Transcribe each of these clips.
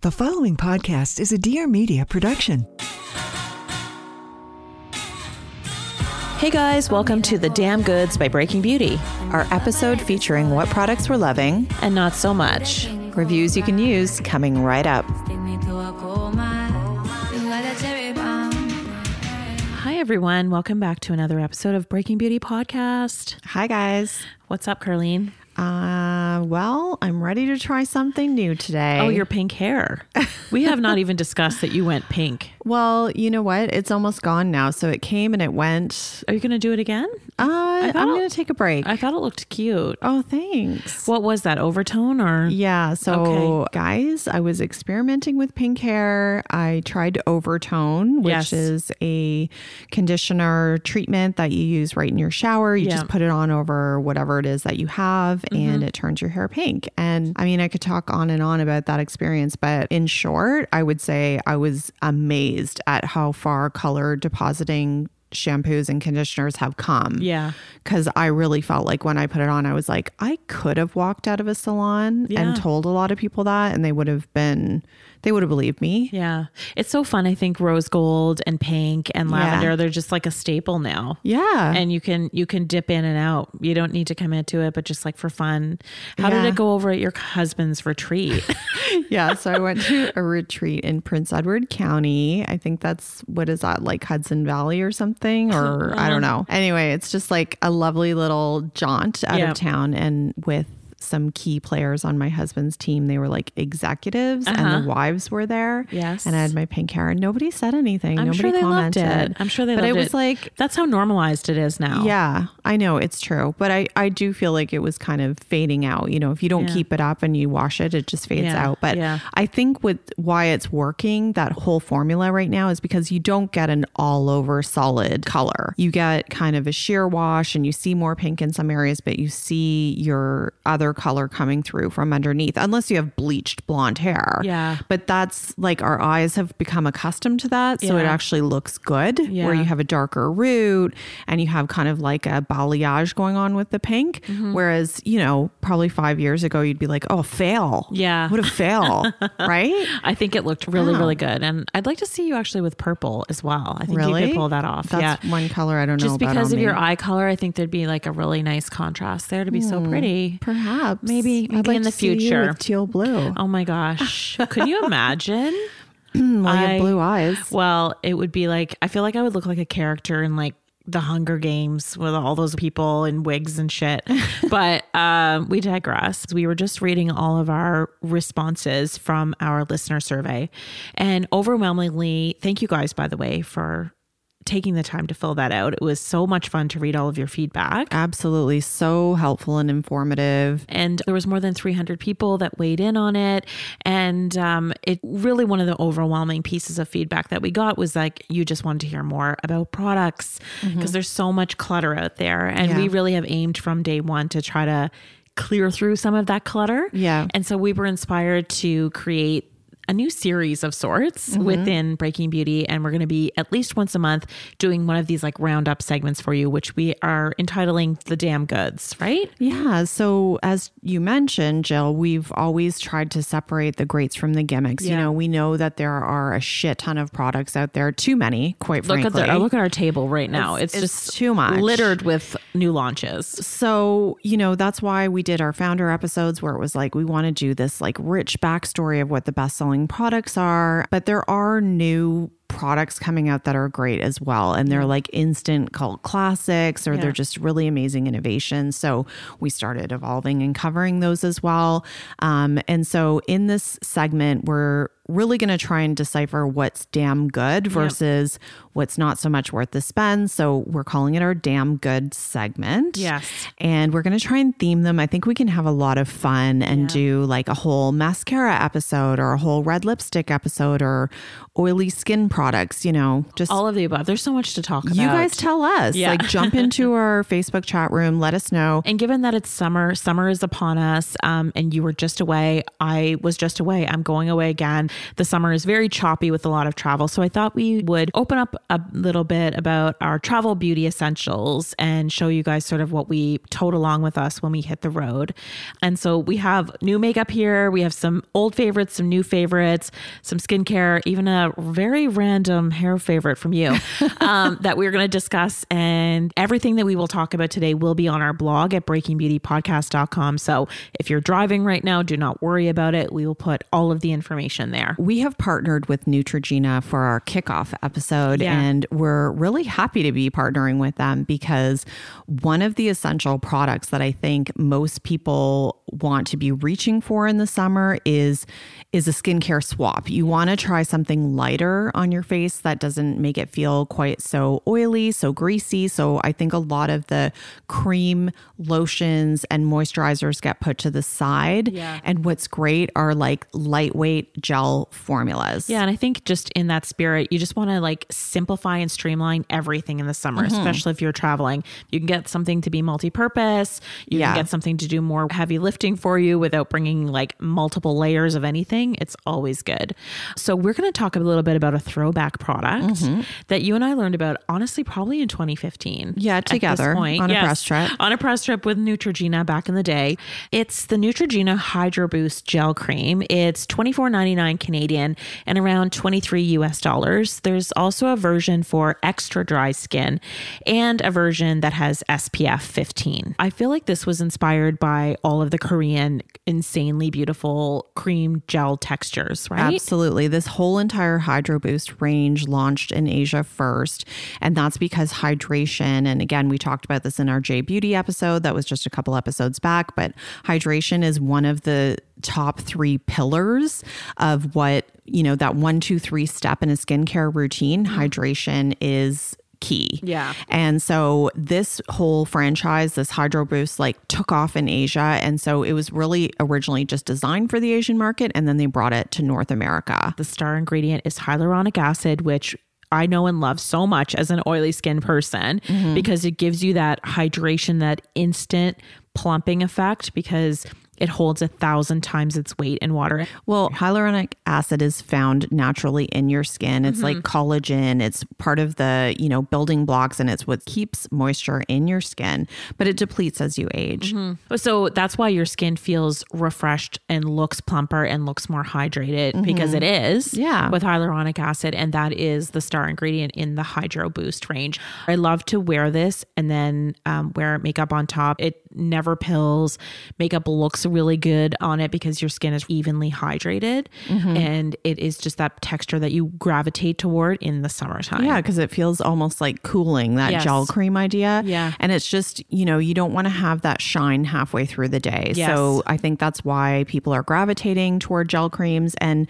The following podcast is a Dear Media production. Hey guys, welcome to The Damn Goods by Breaking Beauty, our episode featuring what products we're loving and not so much. Reviews you can use coming right up. Hi everyone, welcome back to another episode of Breaking Beauty Podcast. Hi, guys. What's up, Carlene? Uh, Uh, well, I'm ready to try something new today. Oh, your pink hair. We have not even discussed that you went pink. Well, you know what? It's almost gone now. So it came and it went. Are you going to do it again? Uh, I'm going to take a break. I thought it looked cute. oh, thanks. What was that, overtone or? Yeah. So, Okay. guys, I was experimenting with pink hair. I tried Overtone, which Yes. is a conditioner treatment that you use right in your shower. You Yeah. just put it on over whatever it is that you have, Mm-hmm. and it turns your hair pink. And I mean, I could talk on and on about that experience, but in short, I would say I was amazed at how far color depositing shampoos and conditioners have come Yeah. because I really felt like when I put it on, I was like, I could have walked out of a salon Yeah. and told a lot of people that, and they would have been, they would have believed me. Yeah. It's so fun. I think rose gold and pink and lavender, they're just like a staple now. Yeah. And you can you can dip in and out. You don't need to commit to it, but just like for fun. How did it go over at your husband's retreat? yeah. So I went to a retreat in Prince Edward County. I think that's what is that, like Hudson Valley or something, or I don't uh-huh. know. Anyway, it's just like a lovely little jaunt out Yeah. of town and with some key players on my husband's team. They were like executives and the wives were there. Uh-huh. Yes. And I had my pink hair and nobody said anything. I'm nobody sure they commented. loved it. I'm sure they but loved it was it. like That's how normalized it is now. yeah, I know it's true, but I I do feel like it was kind of fading out. You know, if you don't Yeah. keep it up and you wash it, it just fades Yeah, out. But yeah. I think with why it's working, that whole formula right now is because you don't get an all over solid color. You get kind of a sheer wash, and you see more pink in some areas, but you see your other color coming through from underneath, unless you have bleached blonde hair. Yeah. but that's like our eyes have become accustomed to that, so it actually looks good. Yeah. Where you have a darker root and you have kind of like a balayage going on with the pink. Mm-hmm. Whereas, you know, probably five years ago, you'd be like, oh, fail. Yeah. What a fail. right? I think it looked really, Wow. really good. And I'd like to see you actually with purple as well. I think you Really? could pull that off. That's yeah. one color I don't know Just because of your eye color, I think there'd be like a really nice contrast there to be so pretty. Perhaps. Maybe- I'd maybe like in the to see you future. with teal blue. Oh my gosh. Could you imagine? well, you have blue eyes. Well, it would be like I feel like I would look like a character in like the Hunger Games with all those people in wigs and shit. but um, we digress. We were just reading all of our responses from our listener survey, and overwhelmingly, thank you guys, by the way, for taking the time to fill that out. It was so much fun to read all of your feedback. Absolutely. So helpful and informative. and there was more than 300 people that weighed in on it and um, it really one of the overwhelming pieces of feedback that we got was like you just wanted to hear more about products because there's so much clutter out there and we really have aimed from day one to try to clear through some of that clutter Yeah. and so we were inspired to create a new series of sorts Mm-hmm. within Breaking Beauty. And we're going to be at least once a month doing one of these like roundup segments for you, which we are entitling The Damn Goods, right? Yeah. So, as you mentioned, Jill, we've always tried to separate the greats from the gimmicks. You know, we know that there are a shit ton of products out there, too many, quite Look frankly. at the, look at our table right now. It's- It's, it's just too much. littered with new launches. so, you know, that's why we did our founder episodes where it was like, we want to do this like rich backstory of what the best selling selling products are, but there are new products coming out that are great as well. And they're like instant cult classics or Yeah. they're just really amazing innovations. So we started evolving and covering those as well. Um, and so in this segment, we're really going to try and decipher what's damn good versus what's not so much worth the spend. So we're calling it our damn good segment. Yes. And we're going to try and theme them. I think we can have a lot of fun and do like a whole mascara episode or a whole red lipstick episode or oily skin products, you know, just All of the above. There's so much to talk about. you guys tell us. Yeah. Like jump into our Facebook chat room, let us know. And given that it's summer, summer is upon us, um, and you were just away, I was just away. I'm going away again. The summer is very choppy with a lot of travel. So I thought we would open up a little bit about our travel beauty essentials and show you guys sort of what we towed along with us when we hit the road. And so we have new makeup here. We have some old favorites, some new favorites, some skincare, even a very random hair favorite from you um, that we're going to discuss. And everything that we will talk about today will be on our blog at breakingbeautypodcast.com. So if you're driving right now, do not worry about it. We will put all of the information there. We have partnered with Neutrogena for our kickoff episode, Yeah. and we're really happy to be partnering with them because one of the essential products that I think most people want to be reaching for in the summer is is a skincare swap. You want to try something lighter on your face that doesn't make it feel quite so oily, so greasy. So I think a lot of the cream lotions and moisturizers get put to the side. Yeah. And what's great are like lightweight gel formulas. Yeah, and I think just in that spirit, you just want to like simplify and streamline everything in the summer, Mm-hmm. especially if you're traveling. You can get something to be multi-purpose. You Yeah. can get something to do more heavy lifting for you without bringing like multiple layers of anything. It's always good. So we're going to talk a little bit about a throwback product that you and I learned about, honestly, probably in 2015. Mm-hmm. Yeah, together point. on a press trip. on a press trip with Neutrogena back in the day. It's the Neutrogena Hydro Boost Gel Cream. It's twenty four ninety nine Canadian and around 23 US dollars. There's also a version for extra dry skin and a version that has SPF 15. I feel like this was inspired by all of the Korean insanely beautiful cream gel textures, right? Absolutely. This whole entire Hydro Boost range launched in Asia first. And that's because hydration, and again, we talked about this in our J Beauty episode that was just a couple episodes back, but hydration is one of the top three pillars of what, you know, that one, two, three step in a skincare routine. Mm-hmm. Hydration is key. Yeah. And so this whole franchise, this Hydro Boost, like took off in Asia. And so it was really originally just designed for the Asian market. And then they brought it to North America. The star ingredient is hyaluronic acid, which I know and love so much as an oily skin person mm-hmm. because it gives you that hydration, that instant plumping effect because it holds a thousand times its weight in water. Well, hyaluronic acid is found naturally in your skin. It's like Mm-hmm. collagen. It's part of the, you know, building blocks and it's what keeps moisture in your skin, but it depletes as you age. So that's why your skin feels refreshed and looks plumper and looks more hydrated because it is Yeah. with hyaluronic acid. And that is the star ingredient in the Hydro Boost range. I love to wear this and then um, wear makeup on top. It never pills. Makeup looks really good on it because your skin is evenly hydrated mm-hmm. and it is just that texture that you gravitate toward in the summertime. Yeah, because it feels almost like cooling, that Yes. gel cream idea. Yeah. And it's just, you know, you don't want to have that shine halfway through the day. Yes. So I think that's why people are gravitating toward gel creams. And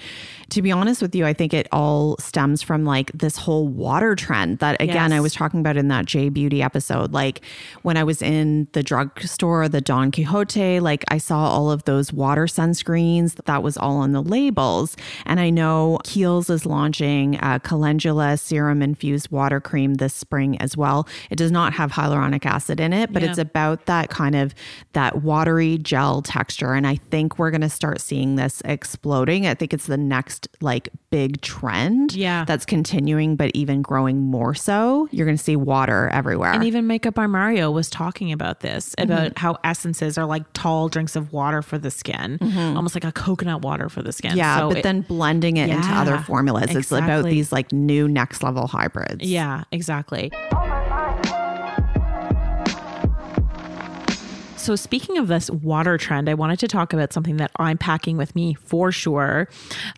to be honest with you, I think it all stems from like this whole water trend that, again, Yes. I was talking about in that J Beauty episode. Like when I was in the drugstore, the Don Quijote, like I saw all of those water sunscreens. That was all on the labels. And I know Kiehl's is launching a calendula serum infused water cream this spring as well. It does not have hyaluronic acid in it, but Yeah. it's about that kind of that watery gel texture. And I think we're going to start seeing this exploding. I think it's the next like big trend Yeah. that's continuing, but even growing more so. You're going to see water everywhere. And even Makeup by Mario was talking about this, about how essences are like tall drinks of water for the skin, mm-hmm. almost like a coconut water for the skin. yeah, So but it- then blending it into other Yeah, formulas. It's about these like new next level hybrids. yeah, exactly. So, speaking of this water trend, I wanted to talk about something that I'm packing with me for sure.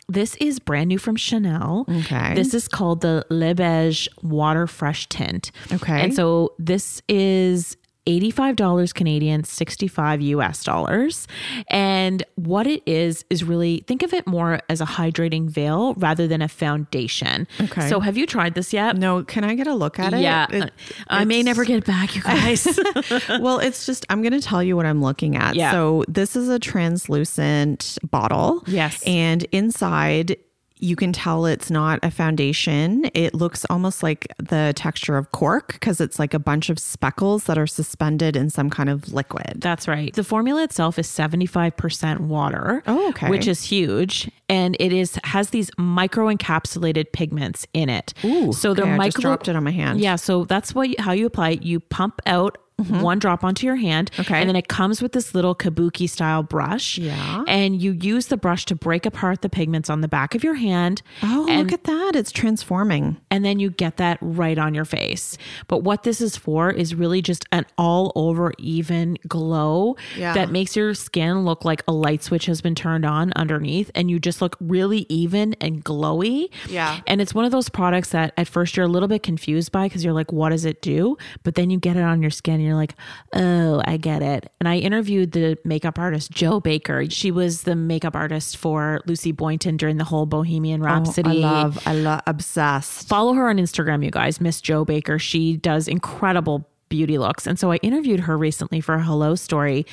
This is brand new from Chanel. Okay. This is called the Le Beige Water Fresh Tint. Okay. And so, this is $85 Canadian, 65 US dollars. And what it is, is really think of it more as a hydrating veil rather than a foundation. Okay. So, have you tried this yet? No, can I get a look at it? Yeah. It- I may never get it back, you guys. well, it's just, I'm going to tell you what I'm looking at. Yeah. So, this is a translucent bottle. Yes. And inside, you can tell it's not a foundation. It looks almost like the texture of cork because it's like a bunch of speckles that are suspended in some kind of liquid. That's right. The formula itself is 75% water. Oh, okay. Which is huge. And it is has these micro encapsulated pigments in it. Ooh, so they're okay, I micro just dropped it on my hand. Yeah, so that's what you, how you apply it. You pump out one drop onto your hand. Mm-hmm. Okay. And then it comes with this little kabuki style brush. Yeah. And you use the brush to break apart the pigments on the back of your hand. Oh, and look at that. It's transforming. and then you get that right on your face. But what this is for is really just an all over even glow Yeah. that makes your skin look like a light switch has been turned on underneath and you just look really even and glowy. Yeah. And it's one of those products that at first you're a little bit confused by because you're like, what does it do? But then you get it on your skin and you're like, oh, I get it. And I interviewed the makeup artist, Jo Baker. She was the makeup artist for Lucy Boynton during the whole Bohemian Rhapsody Oh, I love, I love, obsessed. follow her on Instagram, you guys, Miss Jo Baker. She does incredible beauty looks. And so I interviewed her recently for a Hello story.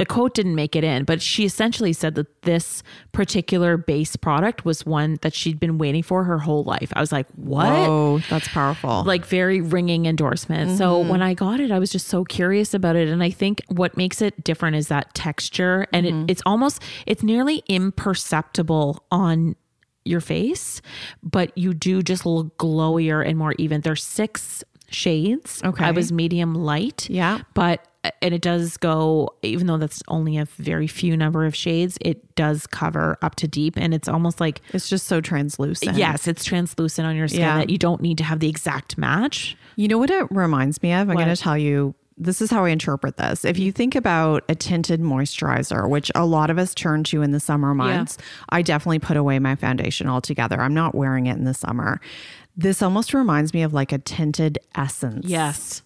The quote didn't make it in, but she essentially said that this particular base product was one that she'd been waiting for her whole life. I was like, what? Oh, that's powerful. like very ringing endorsement. So Mm-hmm. when I got it, I was just so curious about it. And I think what makes it different is that texture. And Mm-hmm. it, it's almost, it's nearly imperceptible on your face, but you do just look glowier and more even. There's six shades. Okay. I was medium light. Yeah. But and it does go even though that's only a very few number of shades, it does cover up to deep and it's almost like it's just so translucent. yes, it's translucent on your skin Yeah. that you don't need to have the exact match. You know what it reminds me of? I'm going to tell you. This is how I interpret this. If you think about a tinted moisturizer, which a lot of us turn to in the summer months, I definitely put away my foundation altogether. I'm not wearing it in the summer. This almost reminds me of like a tinted essence. Yes.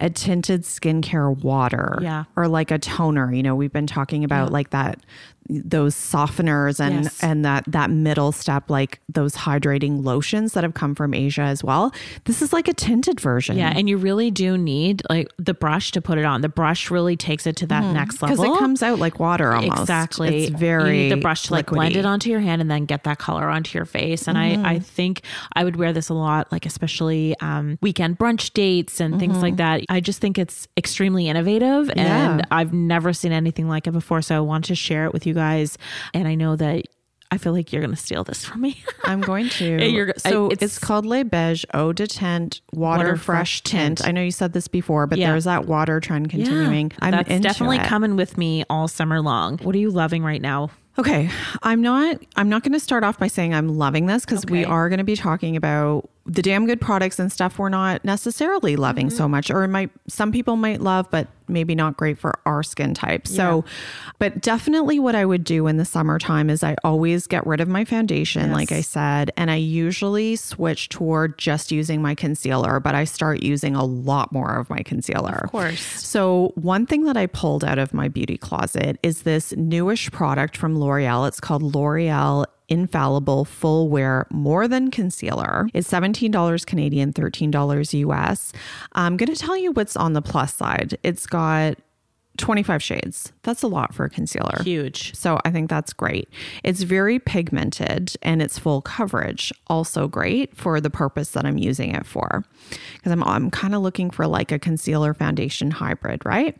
A tinted skincare water. Yeah. Or like a toner. You know, we've been talking about like that those softeners and Yes. and that that middle step like those hydrating lotions that have come from Asia as well. This is like a tinted version. Yeah, and you really do need like the brush to put it on. The brush really takes it to that next level because it comes out like water almost. Exactly. It's very you need the brush to like blend it onto your hand and then get that color onto your face. And I, I think I would wear this a lot, like especially um, weekend brunch dates and things like that. I just think it's extremely innovative and Yeah. I've never seen anything like it before. So I want to share it with you guys. And I know that I feel like you're going to steal this from me. I'm going to. Yeah, you're- so I- it's, it's- called Le Beige Eau de Tint Water, Water Fresh tint. Tint. I know you said this before, but Yeah. there's that water trend continuing. I'm That's definitely it. coming with me all summer long. What are you loving right now? Okay, I'm not. I'm not going to start off by saying I'm loving this because we are going to be talking about the damn good products and stuff we're not necessarily loving Mm-hmm. so much, or it might some people might love, but maybe not great for our skin type. So, but definitely what I would do in the summertime is I always get rid of my foundation, like I said, and I usually switch toward just using my concealer, but I start using a lot more of my concealer. Of course. So, one thing that I pulled out of my beauty closet is this newish product from L'Oreal. It's called L'Oreal Infallible Full Wear More Than Concealer. It's $17 Canadian, $13 US. I'm going to tell you what's on the plus side. It's got 25 shades. That's a lot for a concealer. Huge. So I think that's great. It's very pigmented and it's full coverage. Also great for the purpose that I'm using it for. Because I'm I'm kind of looking for like a concealer foundation hybrid, right?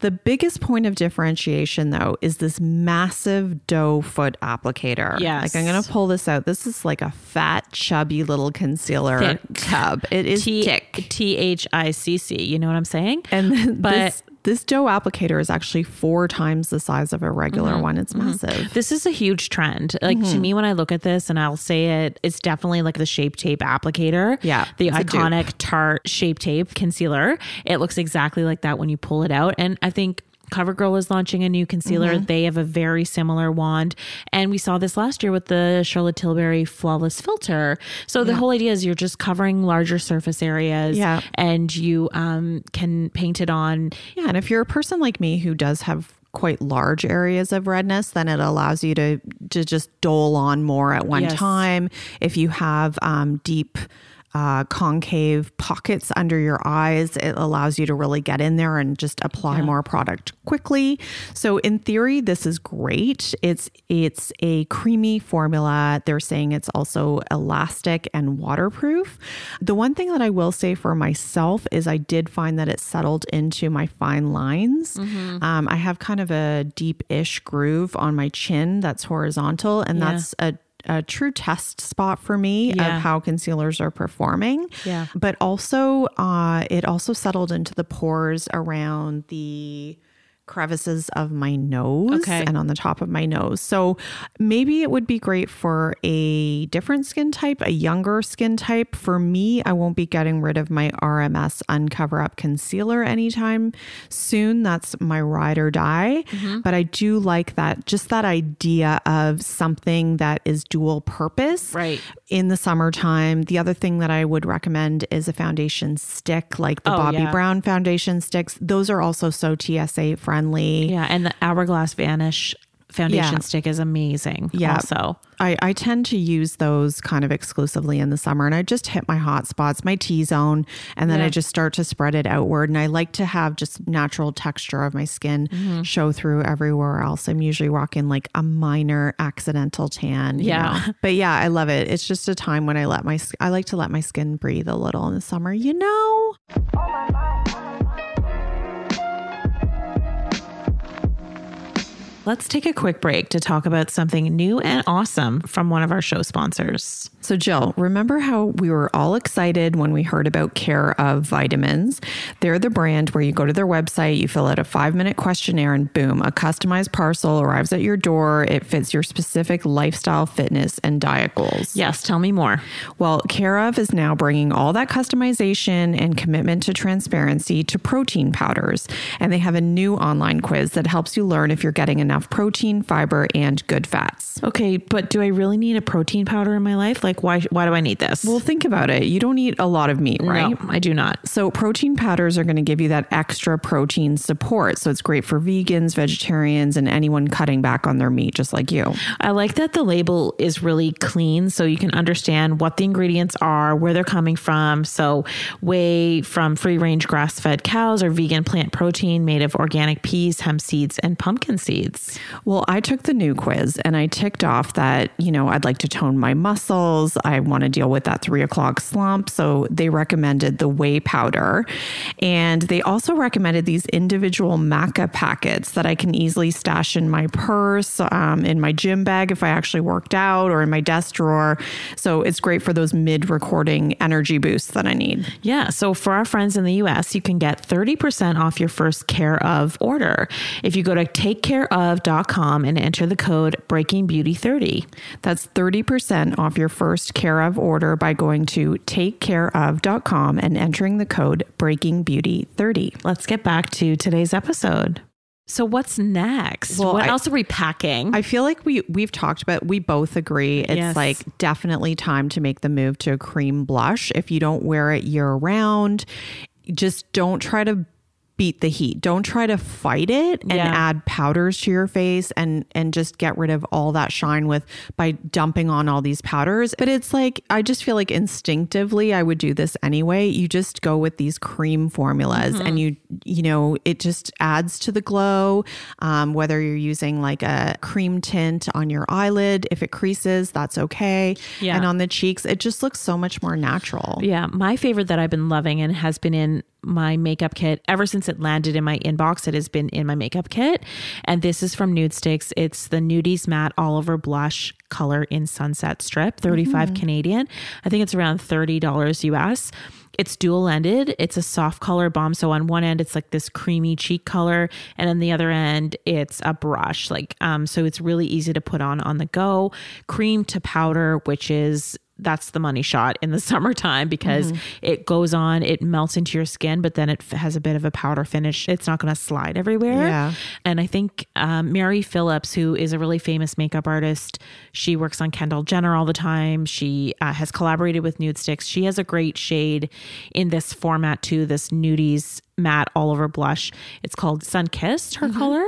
The biggest point of differentiation though is this massive doe foot applicator. Yes. Like I'm going to pull this out. This is like a fat chubby little concealer Thick. tub. It is T thick. T H I C C. You know what I'm saying? And then But- this this doe applicator is actually four times the size of a regular Mm-hmm. one. It's massive. This is a huge trend. Like Mm-hmm. to me, when I look at this, and I'll say it, it's definitely like the Shape Tape applicator. Yeah, the it's a dupe. iconic Tarte Shape Tape concealer. It looks exactly like that when you pull it out, and I think. CoverGirl is launching a new concealer. Mm-hmm. They have a very similar wand. And we saw this last year with the Charlotte Tilbury Flawless Filter. So the whole idea is you're just covering larger surface areas Yeah. and you um, can paint it on. Yeah, and if you're a person like me who does have quite large areas of redness, then it allows you to to just dole on more at one Yes. time. If you have um, deep uh, concave pockets under your eyes, it allows you to really get in there and just apply more product quickly. So in theory, this is great. It's it's a creamy formula. They're saying it's also elastic and waterproof. The one thing that I will say for myself is I did find that it settled into my fine lines. Um, I have kind of a deep-ish groove on my chin that's horizontal, and Yeah. that's a a true test spot for me Yeah. of how concealers are performing. Yeah. But also, uh, it also settled into the pores around the crevices of my nose Okay. and on the top of my nose. So maybe it would be great for a different skin type, a younger skin type. For me, I won't be getting rid of my RMS Uncover Up Concealer anytime soon. That's my ride or die. Mm-hmm. But I do like that, just that idea of something that is dual purpose Right. in the summertime. The other thing that I would recommend is a foundation stick, like the Oh, Bobbi yeah. Brown foundation sticks. Those are also so TSA friendly. Yeah. And the Hourglass Vanish foundation Yeah. stick is amazing. Yeah. So I, I tend to use those kind of exclusively in the summer and I just hit my hot spots, my T zone, and then Yeah. I just start to spread it outward. And I like to have just natural texture of my skin Mm-hmm. show through everywhere else. I'm usually rocking like a minor accidental tan. you Yeah. know. But yeah, I love it. It's just a time when I let my, I like to let my skin breathe a little in the summer, you know? Let's take a quick break to talk about something new and awesome from one of our show sponsors. So, Jill, remember how we were all excited when we heard about Care of Vitamins? They're the brand where you go to their website, you fill out a five minute questionnaire, and boom, a customized parcel arrives at your door. It fits your specific lifestyle, fitness, and diet goals. Yes, tell me more. Well, Care of is now bringing all that customization and commitment to transparency to protein powders. And they have a new online quiz that helps you learn if you're getting enough protein, fiber, and good fats. Okay, but do I really need a protein powder in my life? Like, why? Why do I need this? Well, think about it. You don't eat a lot of meat, right? no, I do not. So, protein powders are going to give you that extra protein support. So, it's great for vegans, vegetarians, and anyone cutting back on their meat, just like you. I like that the label is really clean so you can understand what the ingredients are, where they're coming from. So, whey from free range grass fed cows or vegan plant protein made of organic peas, hemp seeds, and pumpkin seeds. Well, I took the new quiz and I ticked off that, you know, I'd like to tone my muscles. I want to deal with that three o'clock slump. So, they recommended the whey powder. And they also recommended these individual maca packets that I can easily stash in my purse, um, in my gym bag if I actually worked out, or in my desk drawer. So, it's great for those mid recording energy boosts that I need. Yeah. So for our friends in the US, you can get 30% off your first Care of order if you go to takecareof.com and enter the code BreakingBeauty30. That's 30% off your first care of order by going to takecareof.com and entering the code BreakingBeauty30. Let's get back to today's episode. So what's next? Well, what I- else are we packing? I feel like we we've talked about we both agree it's Yes. like definitely time to make the move to a cream blush. If you don't wear it year round, just don't try to beat the heat. Don't try to fight it and Yeah. add powders to your face and and just get rid of all that shine with by dumping on all these powders. But it's like I just feel like instinctively I would do this anyway. You just go with these cream formulas Mm-hmm. and you you know it just adds to the glow. Um, whether you're using like a cream tint on your eyelid, if it creases, that's okay. Yeah. And on the cheeks, it just looks so much more natural. Yeah, my favorite that I've been loving and has been in my makeup kit ever since it landed in my inbox. It has been in my makeup kit, and this is from Nudestix. It's the Nudies Matte All Over Blush color in Sunset Strip, 35 Canadian. I think it's around thirty dollars US. It's dual ended. It's a soft color bomb. So on one end, it's like this creamy cheek color, and on the other end, it's a brush. Like, um, so it's really easy to put on on the go. Cream to powder, which is that's the money shot in the summertime because it goes on, it melts into your skin, but then it f- has a bit of a powder finish. It's not going to slide everywhere. Yeah. And I think um, Mary Phillips, who is a really famous makeup artist, she works on Kendall Jenner all the time. She uh, has collaborated with Nudestix. She has a great shade in this format too, this nudies matte all over blush. It's called Sun Kissed, her color.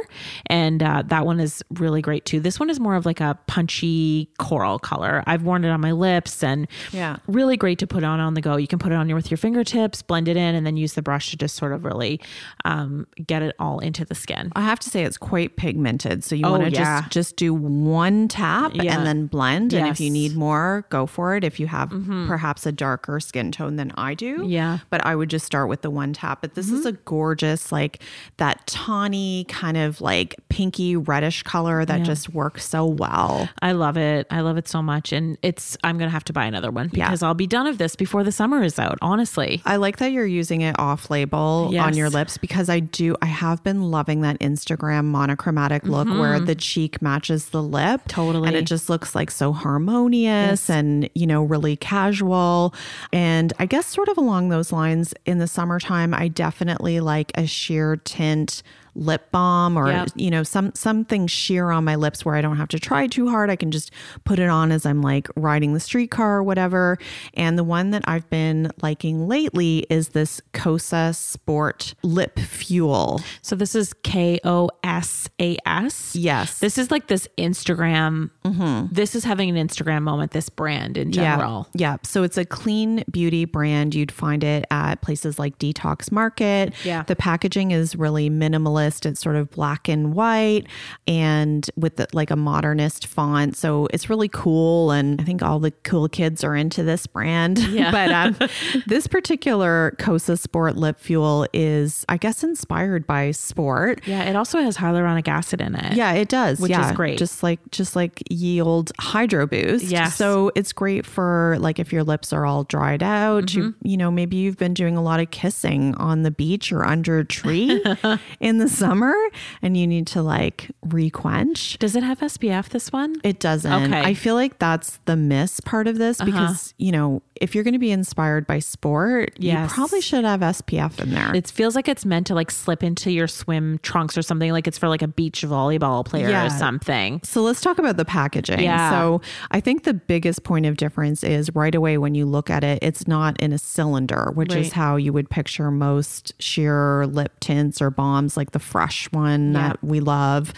And uh, that one is really great too. This one is more of like a punchy coral color. I've worn it on my lips and Yeah. really great to put on on the go. You can put it on with your fingertips, blend it in, and then use the brush to just sort of really um, get it all into the skin. I have to say it's quite pigmented. So you Oh, want to yeah. just just do one tap Yeah. and then blend. And if you Mm-hmm. need more, go for it. If you have perhaps a darker skin tone than I do. Yeah. But I would just start with the one tap. But this is a gorgeous, like that tawny kind of like pinky reddish color that just works so well. I love it. I love it so much. And it's, I'm going to have to buy another one Yeah. because I'll be done of this before the summer is out, honestly. I like that you're using it off label Yes. on your lips because I do, I have been loving that Instagram monochromatic look where the cheek matches the lip. Mm-hmm. Totally. And it just looks like so harmonious and, you know, really casual. And I guess, sort of along those lines, in the summertime, I definitely like a sheer tint lip balm or Yep. you know some something sheer on my lips where I don't have to try too hard. I can just put it on as I'm like riding the streetcar or whatever. And the one that I've been liking lately is this Kosas Sport Lip Fuel. So this is K O S A S. Yes. This is like this Instagram. Mm-hmm. This is having an Instagram moment, this brand in general. Yeah. yeah. So it's a clean beauty brand. You'd find it at places like Detox Market. Yeah. The packaging is really minimalist. It's sort of black and white and with the, like a modernist font. So it's really cool. And I think all the cool kids are into this brand. Yeah. but um, this particular Kosas Sport Lip Fuel is, I guess, inspired by sport. Yeah. It also has hyaluronic acid in it. Yeah, it does. Which is yeah. great. Just like just like yield hydro boost. Yeah. So it's great for like if your lips are all dried out. You Mm-hmm. you know maybe you've been doing a lot of kissing on the beach or under a tree in the summer, and you need to like requench. Does it have SPF, this one? It doesn't. Okay. Uh-huh. I feel like that's the miss part of this because you know if you're going to be inspired by sport, Yes. you probably should have SPF in there. It feels like it's meant to like slip into your swim trunks or something. Like it's for like a beach volleyball player Yeah. or something. So let's talk about the packaging. Yeah. So I think the biggest point of difference is right away when you look at it, it's not in a cylinder, which is how you would picture most sheer lip tints or bombs like the fresh one that we love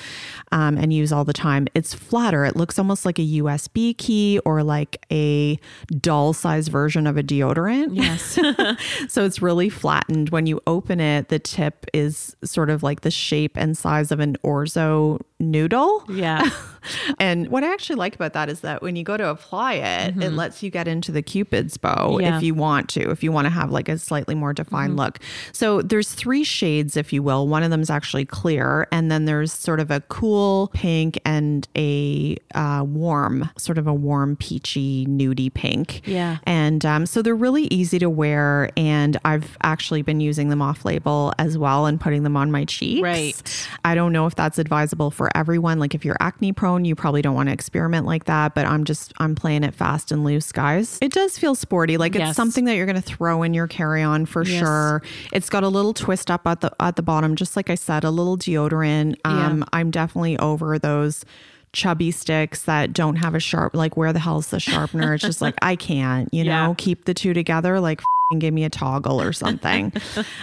um, and use all the time. It's flatter. It looks almost like a USB key or like a doll size version of a deodorant. Yes. So it's really flattened. When you open it, the tip is sort of like the shape and size of an orzo noodle. yeah. And what I actually like about that is that when you go to apply it, it lets you get into the cupid's bow Mm-hmm. Yeah. Mm-hmm. if you want to, if you want to have like a slightly more defined look. So there's three shades, if you will. One of them is actually clear, and then there's sort of a cool pink and a uh, warm, sort of a warm peachy nudie pink. Yeah. And um, so they're really easy to wear, and I've actually been using them off label as well and putting them on my cheeks. Right. I don't know if that's advisable for everyone. Like if you're acne prone, you probably don't want to experiment like that, but I'm just I'm playing it fast and loose, guys. It does feel sporty. Like Yes. it's something that you're going to throw in your carry-on for Yes. sure. It's got a little twist up at the at the bottom just like I said, a little deodorant. Um Yeah. I'm definitely over those chubby sticks that don't have a sharp like where the hell's the sharpener it's just like i can't you know keep the two together like f***ing give me a toggle or something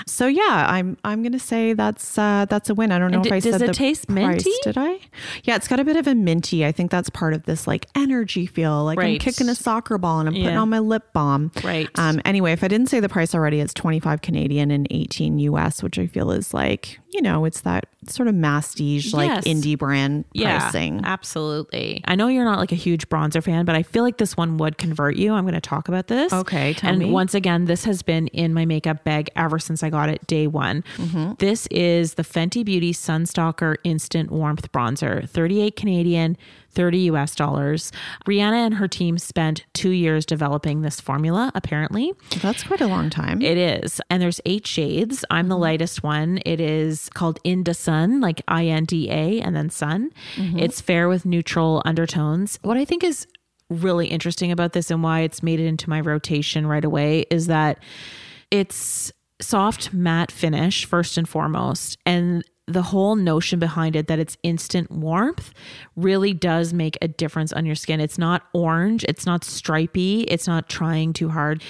so yeah i'm i'm gonna say that's uh that's a win i don't know And if I does said it the taste price, minty? did i yeah it's got a bit of a minty i think that's part of this like energy feel like i'm kicking a soccer ball and i'm putting Yeah. on my lip balm Right. um anyway if i didn't say the price already it's 25 canadian and 18 us which i feel is like you know it's that sort of mastige like Yes. indie brand Yeah, pricing absolutely. I know you're not like a huge bronzer fan, but I feel like this one would convert you. I'm going to talk about this. Okay, tell and me. once again, this has been in my makeup bag ever since I got it day one. Mm-hmm. This is the Fenty Beauty Sunstalker Instant Warmth Bronzer, 38 Canadian. 30 US dollars. Rihanna and her team spent two years developing this formula, apparently. that's quite a long time It is. And there's eight shades. I'm Mm-hmm. the lightest one. It is called Inda Sun, like I N D A and then sun. Mm-hmm. It's fair with neutral undertones. What I think is really interesting about this and why it's made it into my rotation right away is that it's soft matte finish first and foremost and the whole notion behind it that it's instant warmth really does make a difference on your skin. It's not orange, it's not stripy, it's not trying too hard.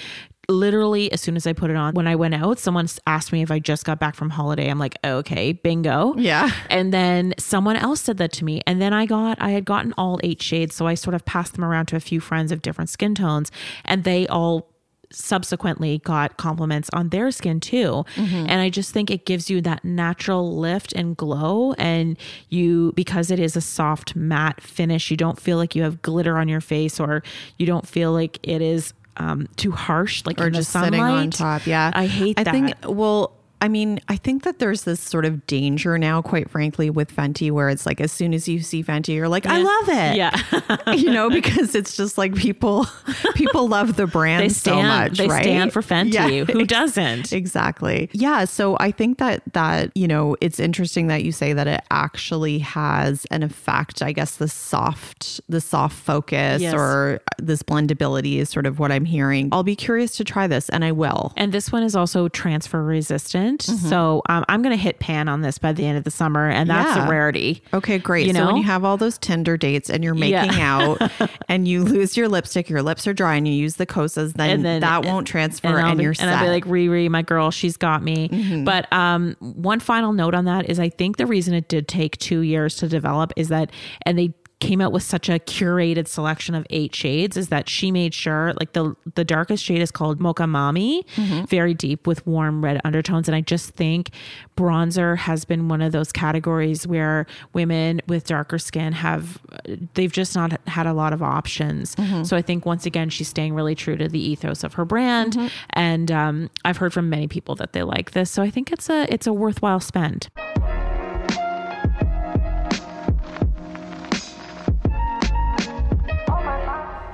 Literally, as soon as I put it on, when I went out, someone asked me if I just got back from holiday. I'm like, okay, bingo. Yeah. And then someone else said that to me. And then I got, I had gotten all eight shades. So I sort of passed them around to a few friends of different skin tones, and they all subsequently got compliments on their skin too. Mm-hmm. And I just think it gives you that natural lift and glow. And you, because it is a soft matte finish, you don't feel like you have glitter on your face or you don't feel like it is um, too harsh, like or in the just sunlight. sitting on top. Yeah. I hate I that. think, well, I mean, I think that there's this sort of danger now, quite frankly, with Fenty, where it's like as soon as you see Fenty, you're like, I love it. Yeah. you know, because it's just like people people love the brand they so stand, much. they right? stand for Fenty. Yeah, Who doesn't? Exactly. Yeah. So I think that that, you know, it's interesting that you say that it actually has an effect. I guess the soft, the soft focus Yes. or this blendability is sort of what I'm hearing. I'll be curious to try this and I will. And this one is also transfer resistant. Mm-hmm. So um, I'm going to hit pan on this by the end of the summer. And that's Yeah. a rarity. Okay, great. You so when you have all those Tinder dates and you're Yeah. making out and you lose your lipstick, your lips are dry, and you use the Kosas, then, and then that won't transfer and, be, you're and set. Mm-hmm. I'll be like Riri, my girl, she's got me. But um, one final note on that is I think the reason it did take two years to develop is that, and they came out with such a curated selection of eight shades is that she made sure like the the darkest shade is called mocha mami Mm-hmm. very deep with warm red undertones and i just think bronzer has been one of those categories where women with darker skin have they've just not had a lot of options Mm-hmm. so i think once again she's staying really true to the ethos of her brand Mm-hmm. and um, i've heard from many people that they like this so i think it's a it's a worthwhile spend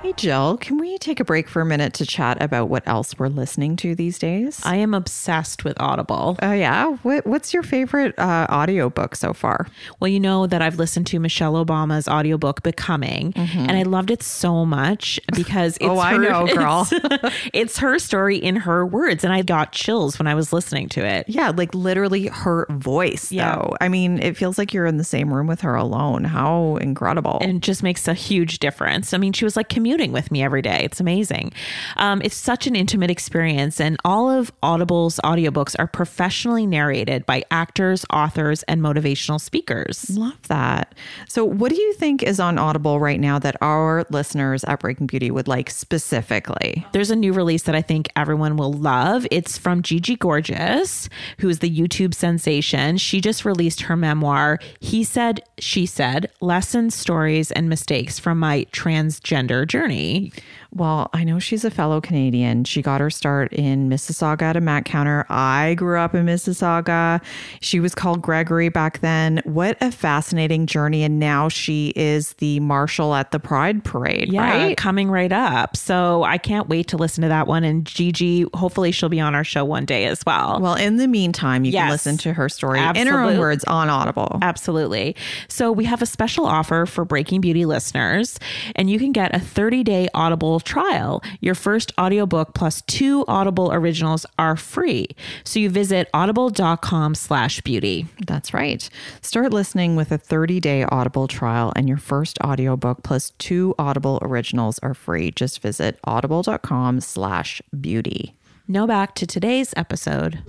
Hey, Jill, can we take a break for a minute to chat about what else we're listening to these days? i am obsessed with audible Oh, yeah. What, what's your favorite uh, audiobook so far? Well, you know that I've listened to Michelle Obama's audiobook Becoming, and I loved it so much because it's Mm-hmm. Oh, I her, know, girl. It's, it's her story in her words, and I got chills when I was listening to it. Yeah, like literally her voice, Yeah. though. I mean, it feels like you're in the same room with her alone. How incredible. And it just makes a huge difference. I mean, she was like commuting with me every day. It's amazing. Um, it's such an intimate experience, and all of Audible's audiobooks are professionally narrated by actors, authors, and motivational speakers. Love that. So, what do you think is on Audible right now that our listeners at Breaking Beauty would like specifically? There's a new release that I think everyone will love. It's from Gigi Gorgeous, who's the YouTube sensation. She just released her memoir, He Said, She Said Lessons, Stories, and Mistakes from My Transgender Journey journey well, I know she's a fellow Canadian. She got her start in Mississauga at a mat counter. I grew up in Mississauga. She was called Gregory back then. What a fascinating journey. And now she is the marshal at the Pride Parade, Yeah, right? coming right up. So I can't wait to listen to that one. And Gigi, hopefully, she'll be on our show one day as well. Well, in the meantime, you can listen to her story in her own words on Audible. Absolutely. So we have a special offer for Breaking Beauty listeners, and you can get a 30-day Audible trial. Your first audiobook plus two Audible originals are free. So you visit audible.com slash beauty. That's right. Start listening with a 30-day Audible trial and your first audiobook plus two Audible originals are free. Just visit audible.com slash beauty. Now back to today's episode.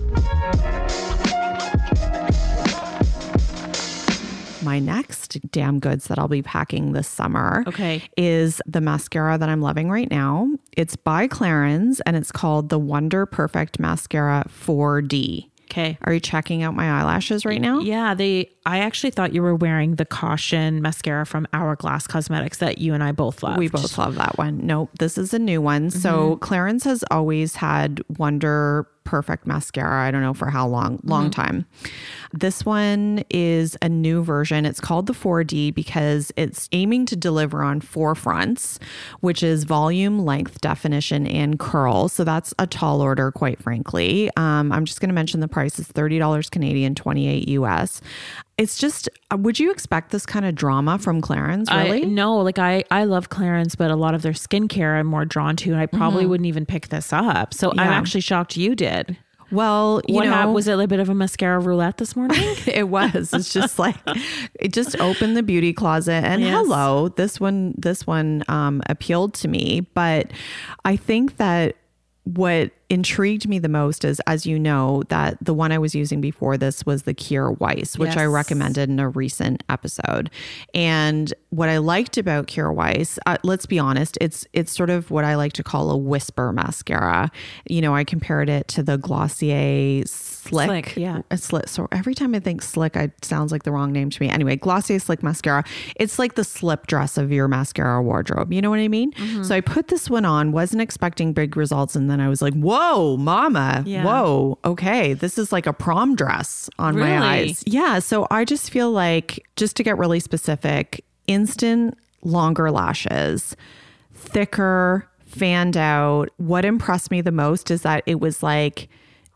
My next damn goods that I'll be packing this summer Okay. is the mascara that I'm loving right now. It's by Clarins and it's called the Wonder Perfect Mascara 4D. Okay. Are you checking out my eyelashes right now? Yeah, they I actually thought you were wearing the Caution mascara from Hourglass Cosmetics that you and I both love. We both love that one. Nope, this is a new one. So mm-hmm. Clarins has always had Wonder Perfect mascara. I don't know for how long, long time. This one is a new version. It's called the 4D because it's aiming to deliver on four fronts, which is volume, length, definition, and curl. So that's a tall order, quite frankly. Um, I'm just going to mention the price is $30 Canadian, 28 US. It's just, uh, would you expect this kind of drama from Clarins? Really? I, no, like I, I love Clarins, but a lot of their skincare I'm more drawn to, and I probably wouldn't even pick this up. So I'm Mm-hmm. Actually shocked you did. well, you what know, hap- was it a bit of a mascara roulette this morning? it was. It's just like it just opened the beauty closet and Yes. hello, this one this one um appealed to me, but I think that what intrigued me the most is as you know that the one I was using before this was the Kjaer Weis, which I recommended in a recent episode. And what I liked about Kjaer Weis, uh, let's be honest, it's it's sort of what I like to call a whisper mascara. You know, I compared it to the Glossier Slick, Slick, yeah. a slick. So every time I think slick, it sounds like the wrong name to me. Anyway, Glossier Slick Mascara. It's like the slip dress of your mascara wardrobe. You know what I mean? Mm-hmm. So I put this one on, wasn't expecting big results. And then I was like, whoa, mama. Yeah. Whoa. Okay. This is like a prom dress on Really? my eyes. Yeah. So I just feel like, just to get really specific, instant longer lashes, thicker, fanned out. What impressed me the most is that it was like,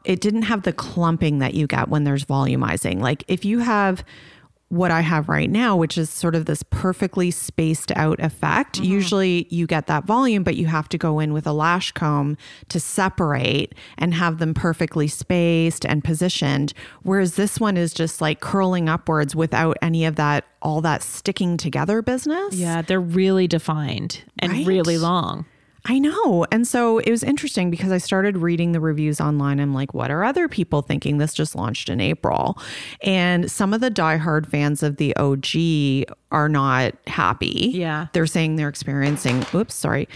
it didn't have the clumping that you get when there's volumizing. Like if you have what I have right now, which is sort of this perfectly spaced out effect, mm-hmm. usually you get that volume, but you have to go in with a lash comb to separate and have them perfectly spaced and positioned. Whereas this one is just like curling upwards without any of that, all that sticking together business. yeah, they're really defined and Right? really long. I know. And so it was interesting because I started reading the reviews online. I'm like, what are other people thinking? This just launched in April. And some of the diehard fans of the OG are not happy. Yeah. They're saying they're experiencing, oops, sorry,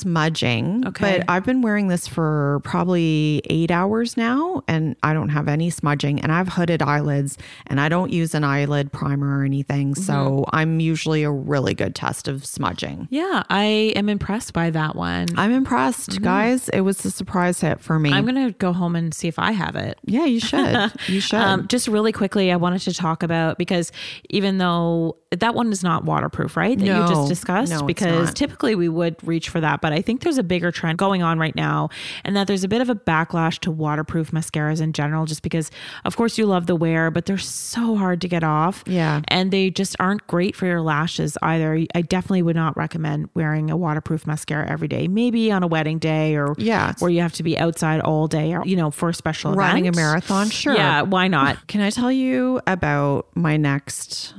smudging. Okay. But I've been wearing this for probably eight hours now and I don't have any smudging. And I have hooded eyelids and I don't use an eyelid primer or anything. So Mm-hmm. I'm usually a really good test of smudging. Yeah, I am impressed by that one. I'm impressed, guys. It was a surprise hit for me. Mm-hmm. I'm gonna go home and see if I have it. yeah, you should. You should. Um, just really quickly, I wanted to talk about because even though that one is not waterproof, right? That you just discussed, No, because typically we would reach for that, but I think there's a bigger trend going on right now, and that there's a bit of a backlash to waterproof mascaras in general, just because, of course, you love the wear, but they're so hard to get off. Yeah. and they just aren't great for your lashes either. I definitely would not recommend wearing a waterproof mascara every day. Maybe on a wedding day or Yeah. where you have to be outside all day, or you know, for a special Running a marathon, sure. Yeah, why not? Can I tell you about my next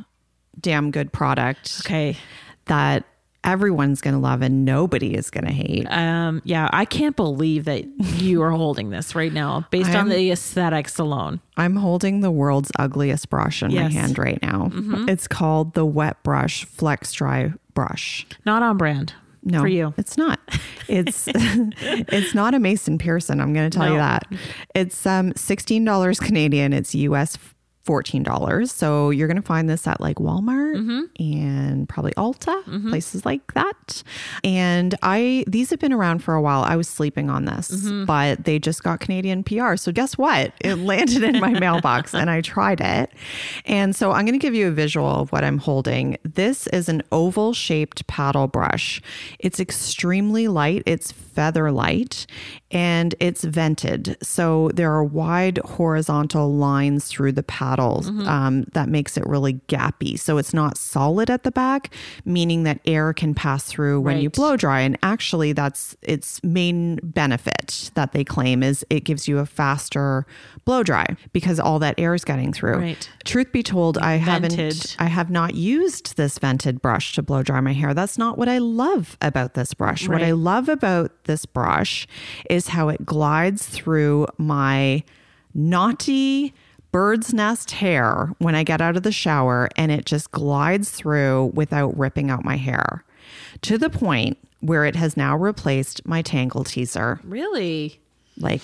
damn good product Okay. that everyone's going to love and nobody is going to hate? Um, yeah, I can't believe that you are holding this right now based I'm- on the aesthetics alone. I'm holding the world's ugliest brush in my Yes. Mm-hmm. hand right now. It's called the Wet Brush Flex Dry Brush. Not on brand. No, For you. it's not. It's it's not a Mason Pearson. I'm going to tell you that. It's um sixteen dollars Canadian. It's US fourteen dollars. So you're going to find this at like Walmart Mm-hmm. and probably Ulta, places like that. And I these have been around for a while. I was sleeping on this, Mm-hmm. but they just got Canadian PR. So guess what? It landed in my mailbox, and I tried it. And so I'm going to give you a visual of what I'm holding. This is an oval shaped paddle brush. It's extremely light. It's feather light and it's vented. So there are wide horizontal lines through the paddles um, that makes it really gappy. So it's not solid at the back, meaning that air can pass through when you blow dry. And actually, that's its main benefit that they claim is it gives you a faster blow dry because all that air is getting through. Right. Truth be told, I haven't I have not used this vented brush to blow dry my hair. That's not what I love about this brush. What I love about this brush is how it glides through my naughty bird's nest hair when I get out of the shower and it just glides through without ripping out my hair to the point where it has now replaced my Tangle Teezer. Really? Like,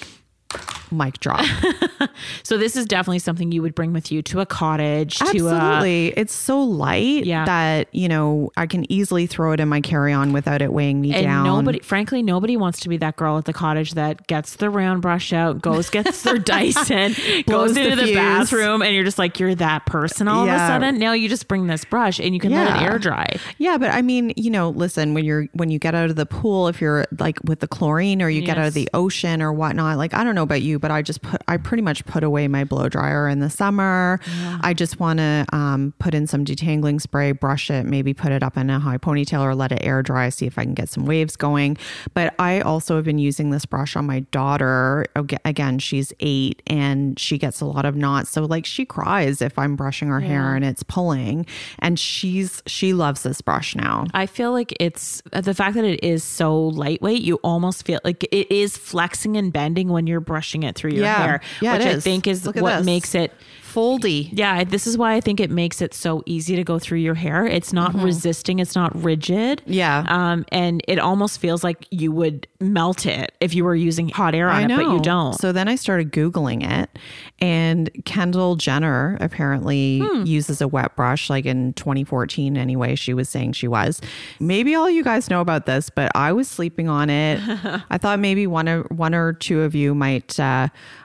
mic drop. So this is definitely something you would bring with you to a cottage, to a Absolutely. it's so light Yeah. that, you know, I can easily throw it in my carry on without it weighing me and down. nobody, frankly, nobody wants to be that girl at the cottage that gets the round brush out, goes gets their Dyson, goes the into the, fuse. bathroom, and you're just like you're that person all of a sudden. Now you just bring this brush and you can let it air dry. Yeah, but I mean, you know, listen, when you're when you get out of the pool, if you're like with the chlorine or you get out of the ocean or whatnot, like I don't know about you, but I just put, I pretty much put away my blow dryer in the summer. I just want to um, put in some detangling spray, brush it, maybe put it up in a high ponytail or let it air dry, see if I can get some waves going. But I also have been using this brush on my daughter. Again, she's eight and she gets a lot of knots. So like she cries if I'm brushing her hair and it's pulling. And she's, she loves this brush now. I feel like it's the fact that it is so lightweight, you almost feel like it is flexing and bending when you're brushing it through your Yeah. hair, Yeah, which I is. think is Look what this. makes it Foldy. Yeah, this is why I think it makes it so easy to go through your hair. It's not resisting, it's not rigid. Mm-hmm. Yeah. Um, and it almost feels like you would melt it if you were using hot air on I it, know. but you don't. So then I started Googling it, and Kendall Jenner apparently Hmm. uses a wet brush, like in 2014 anyway. She was saying she was. Maybe all you guys know about this, but I was sleeping on it. I thought maybe one or one or two of you might, uh,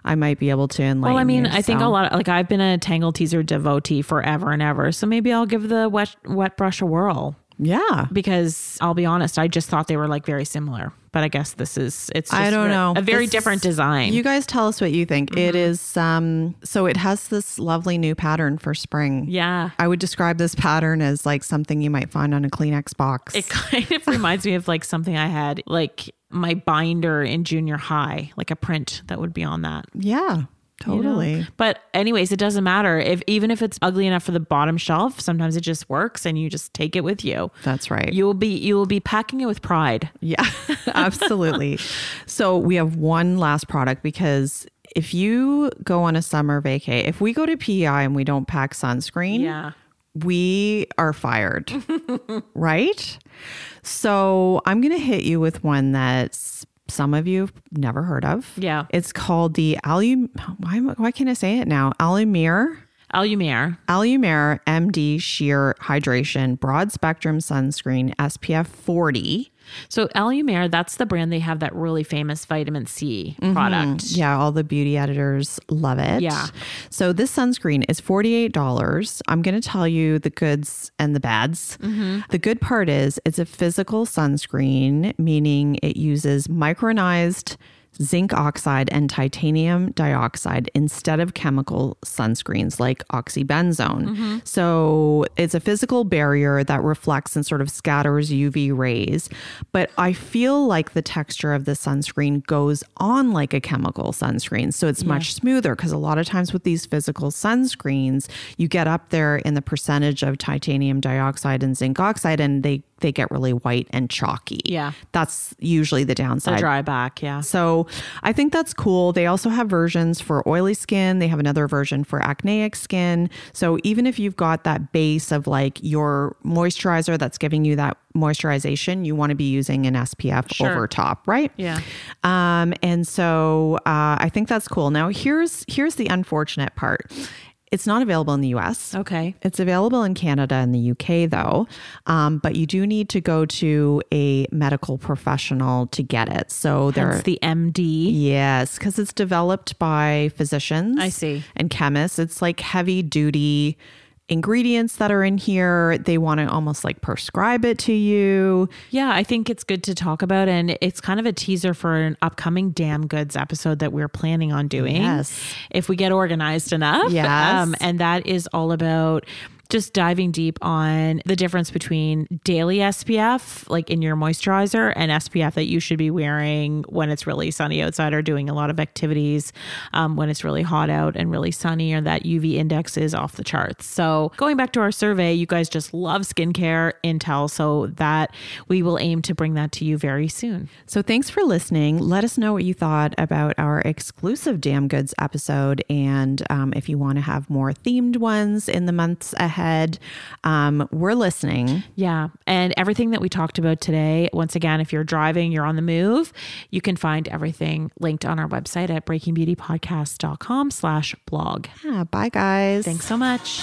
I might be able to enlighten. well, I mean, you, I think a lot of like I've been a Tangle Teezer devotee forever and ever. So maybe I'll give the wet wet brush a whirl. Yeah. Because I'll be honest, I just thought they were like very similar. But I guess this is it's just I don't know. A very different design. You guys tell us what you think. It Mm-hmm. is um so it has this lovely new pattern for spring. yeah. I would describe this pattern as like something you might find on a Kleenex box. It kind of reminds me of like something I had, like my binder in junior high, like a print that would be on that. yeah, you know? totally. But anyways, it doesn't matter if even if it's ugly enough for the bottom shelf. Sometimes it just works, and you just take it with you. That's right. You will be you will be packing it with pride. Yeah, absolutely. so we have one last product because if you go on a summer vacay, if we go to PEI and we don't pack sunscreen, Yeah. We are fired, right? So I'm going to hit you with one that some of you have never heard of. Yeah. It's called the Alum. Why, why can't I say it now? Alumir. Alumier. Alumier MD Sheer Hydration Broad Spectrum Sunscreen SPF 40. So Alumier, that's the brand they have that really famous vitamin C mm-hmm. product. Yeah, all the beauty editors love it. Yeah. So this sunscreen is $48. I'm going to tell you the goods and the bads. Mm-hmm. The good part is it's a physical sunscreen, meaning it uses micronized zinc oxide and titanium dioxide instead of chemical sunscreens like oxybenzone. Mm-hmm. So it's a physical barrier that reflects and sort of scatters UV rays. But I feel like the texture of the sunscreen goes on like a chemical sunscreen. So it's much smoother because a lot of times with these physical sunscreens, you get up there in the percentage of titanium dioxide and zinc oxide and they they get really white and chalky. Yeah. That's usually the The downside. dry back, yeah. So I think that's cool. They also have versions for oily skin. They have another version for acneic skin. So even if you've got that base of like your moisturizer that's giving you that moisturization, you want to be using an SPF Sure. over top, right? Yeah. Um, and so uh, I think that's cool. Now here's here's the unfortunate part. It's not available in the US. Okay. It's available in Canada and the UK, though, um, but you do need to go to a medical professional to get it. So there, That's the MD. yes, because it's developed by physicians. I see. and chemists. It's like heavy duty ingredients that are in here. They want to almost like prescribe it to you. Yeah, I think it's good to talk about, and it's kind of a teaser for an upcoming Damn Goods episode that we're planning on doing. Yes. if we get organized enough. Um, Yes. and that is all about just diving deep on the difference between daily SPF, like in your moisturizer, and SPF that you should be wearing when it's really sunny outside or doing a lot of activities um, when it's really hot out and really sunny, or that UV index is off the charts. So, going back to our survey, you guys just love skincare intel, so that we will aim to bring that to you very soon. So thanks for listening. Let us know what you thought about our exclusive Damn Goods episode. And um, if you want to have more themed ones in the months ahead, um, we're listening. Yeah. And everything that we talked about today, once again, if you're driving, you're on the move, you can find everything linked on our website at breakingbeautypodcast.com slash blog. Yeah, bye, guys. Thanks so much.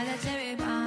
You like cherry bomb.